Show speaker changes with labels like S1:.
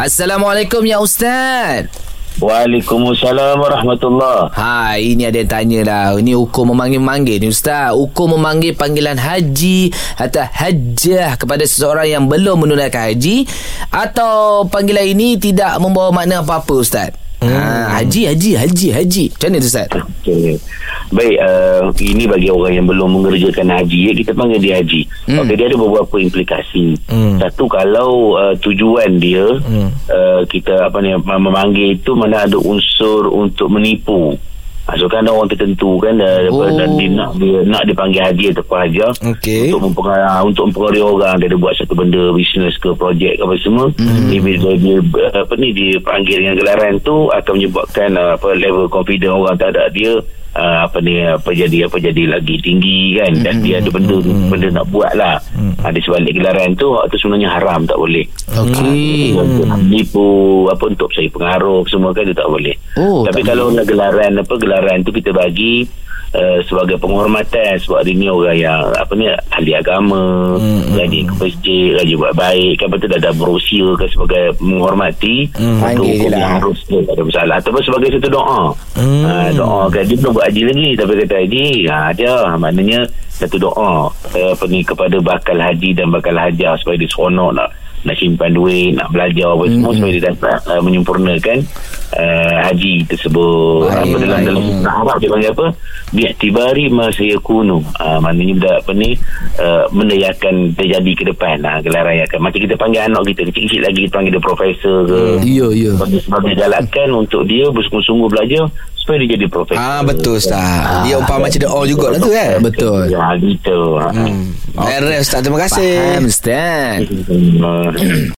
S1: Assalamualaikum ya Ustaz.
S2: Waalaikumsalam warahmatullahi
S1: Ha, ini ada yang tanya lah. Ini hukum memanggil-manggil ni Ustaz. Hukum memanggil panggilan haji atau hajjah kepada seseorang yang belum menunaikan haji atau panggilan ini tidak membawa makna apa-apa Ustaz. Hmm. Ha, haji, haji, haji, haji. Macam mana tu Ustaz?
S2: Okay. Baik, uh, ini bagi orang yang belum mengerjakan haji, ya, kita panggil dia haji. Hmm. Okay, dia ada beberapa implikasi. Hmm. Satu, kalau uh, tujuan dia, hmm. uh, kita apa ni memanggil itu mana ada unsur untuk menipu. Ha, So kan ada orang tertentu kan dah, oh. dan dia nak dia nak dipanggil haji atau haja
S1: Okey.
S2: untuk mempengaruhi untuk mempengaruhi orang dia ada buat satu benda bisnes ke projek ke apa semua mm. dia, dia, dia, apa ni dipanggil dengan gelaran tu akan menyebabkan uh, apa level confidence orang terhadap dia uh, apa ni apa jadi apa jadi lagi tinggi kan dan mm. dia ada benda mm. benda nak buat lah mm. uh, di sebalik gelaran tu itu sebenarnya haram tak boleh
S1: Okey.
S2: uh, nipu apa untuk saya pengaruh semua kan dia tak boleh.
S1: Oh,
S2: tapi
S1: tak
S2: kalau nak gelaran apa gelaran tu kita bagi Uh, sebagai penghormatan sebab dia ni orang yang apa ni ahli agama hmm, rajin ke masjid rajin buat baik kan betul dah ada brosur kan sebagai menghormati
S1: Hmm,
S2: itu
S1: je
S2: hukum
S1: lah.
S2: yang harus tak ada masalah. Ataupun sebagai satu doa. Hmm. uh, doa kan dia belum buat haji lagi tapi kata haji ha, dia maknanya satu doa uh, apa ni kepada bakal haji dan bakal hajah supaya dia seronok nak nak simpan duit nak belajar apa semua supaya dia dapat uh, menyempurnakan uh, haji tersebut
S1: Baik,
S2: apa dalam
S1: baik.
S2: dalam Nah, Arab dia panggil apa? Bi'tibari ma sayakunu. Ah maknanya benda apa ni uh, benda yang akan terjadi ke depan. Nah, gelaran yang akan macam kita panggil anak kita kecil-kecil lagi kita panggil dia profesor ke.
S1: Ya, ya.
S2: Sebagai, sebagai galakan untuk dia bersungguh-sungguh belajar supaya dia jadi profesor.
S3: Ah betul Ustaz. Dia umpama macam doa juga lah tu kan.
S1: Betul.
S2: Ya, gitu.
S3: Hmm. Beres Ustaz terima kasih.
S1: Faham Ustaz.
S2: Hmm.